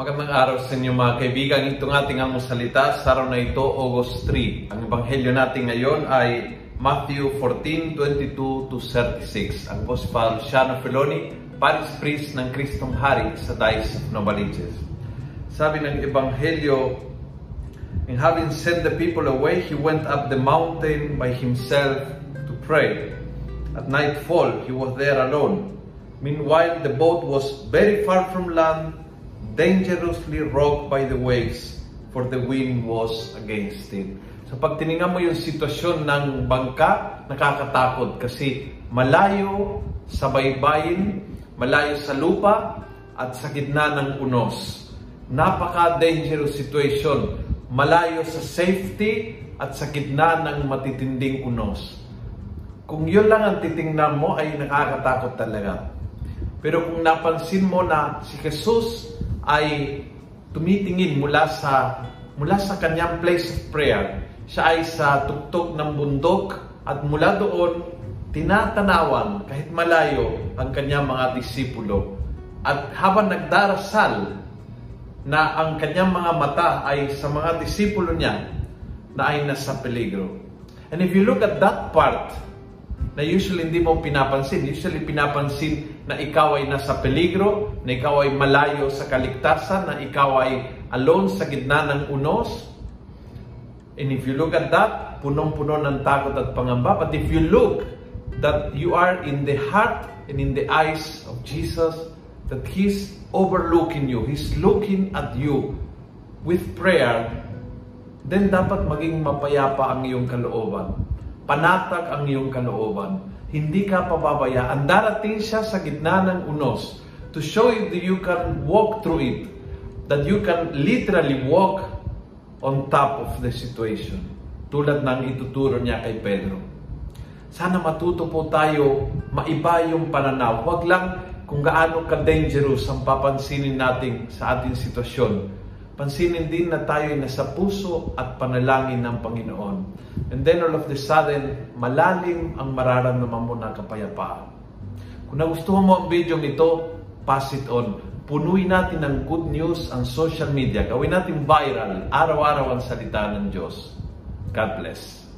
Magandang araw sa inyo mga kaibigan. Itong ating salita sa araw na ito, August 3. Ang ebanghelyo natin ngayon ay Matthew 14:22 to 36. Ang Gospel Shano Feloni, Paris Priest ng Kristong Hari sa Dice of Novaliches. Sabi ng ebanghelyo, And having sent the people away, he went up the mountain by himself to pray. At nightfall, he was there alone. Meanwhile, the boat was very far from land, dangerously rocked by the waves, for the wind was against it. So pag tiningnan mo yung sitwasyon ng bangka, nakakatakot kasi malayo sa baybayin, malayo sa lupa, at sa gitna ng unos. Napaka-dangerous situation. Malayo sa safety at sa gitna ng matitinding unos. Kung yun lang ang titingnan mo ay nakakatakot talaga. Pero kung napansin mo na si Jesus ay tumitingin mula sa mula sa kanyang place of prayer, siya ay sa tuktok ng bundok at mula doon tinatanawan kahit malayo ang kanyang mga disipulo. At habang nagdarasal na ang kanyang mga mata ay sa mga disipulo niya na ay nasa peligro. And if you look at that part, na usually hindi mo pinapansin. Usually pinapansin na ikaw ay nasa peligro, na ikaw ay malayo sa kaligtasan, na ikaw ay alone sa gitna ng unos. And if you look at that, punong-puno ng takot at pangamba. But if you look that you are in the heart and in the eyes of Jesus, that He's overlooking you, He's looking at you with prayer, then dapat maging mapayapa ang iyong kalooban panatag ang iyong kalooban. Hindi ka pababayaan. Darating siya sa gitna ng unos to show you that you can walk through it. That you can literally walk on top of the situation. Tulad ng ituturo niya kay Pedro. Sana matuto po tayo maiba yung pananaw. Huwag lang kung gaano ka-dangerous ang papansinin natin sa ating sitwasyon pansinin din na tayo ay nasa puso at panalangin ng Panginoon. And then all of the sudden, malalim ang mararamdaman mo na kapayapaan. Kung nagustuhan mo ang video ito, pass it on. Punuin natin ng good news ang social media. Gawin natin viral, araw-araw ang salita ng Diyos. God bless.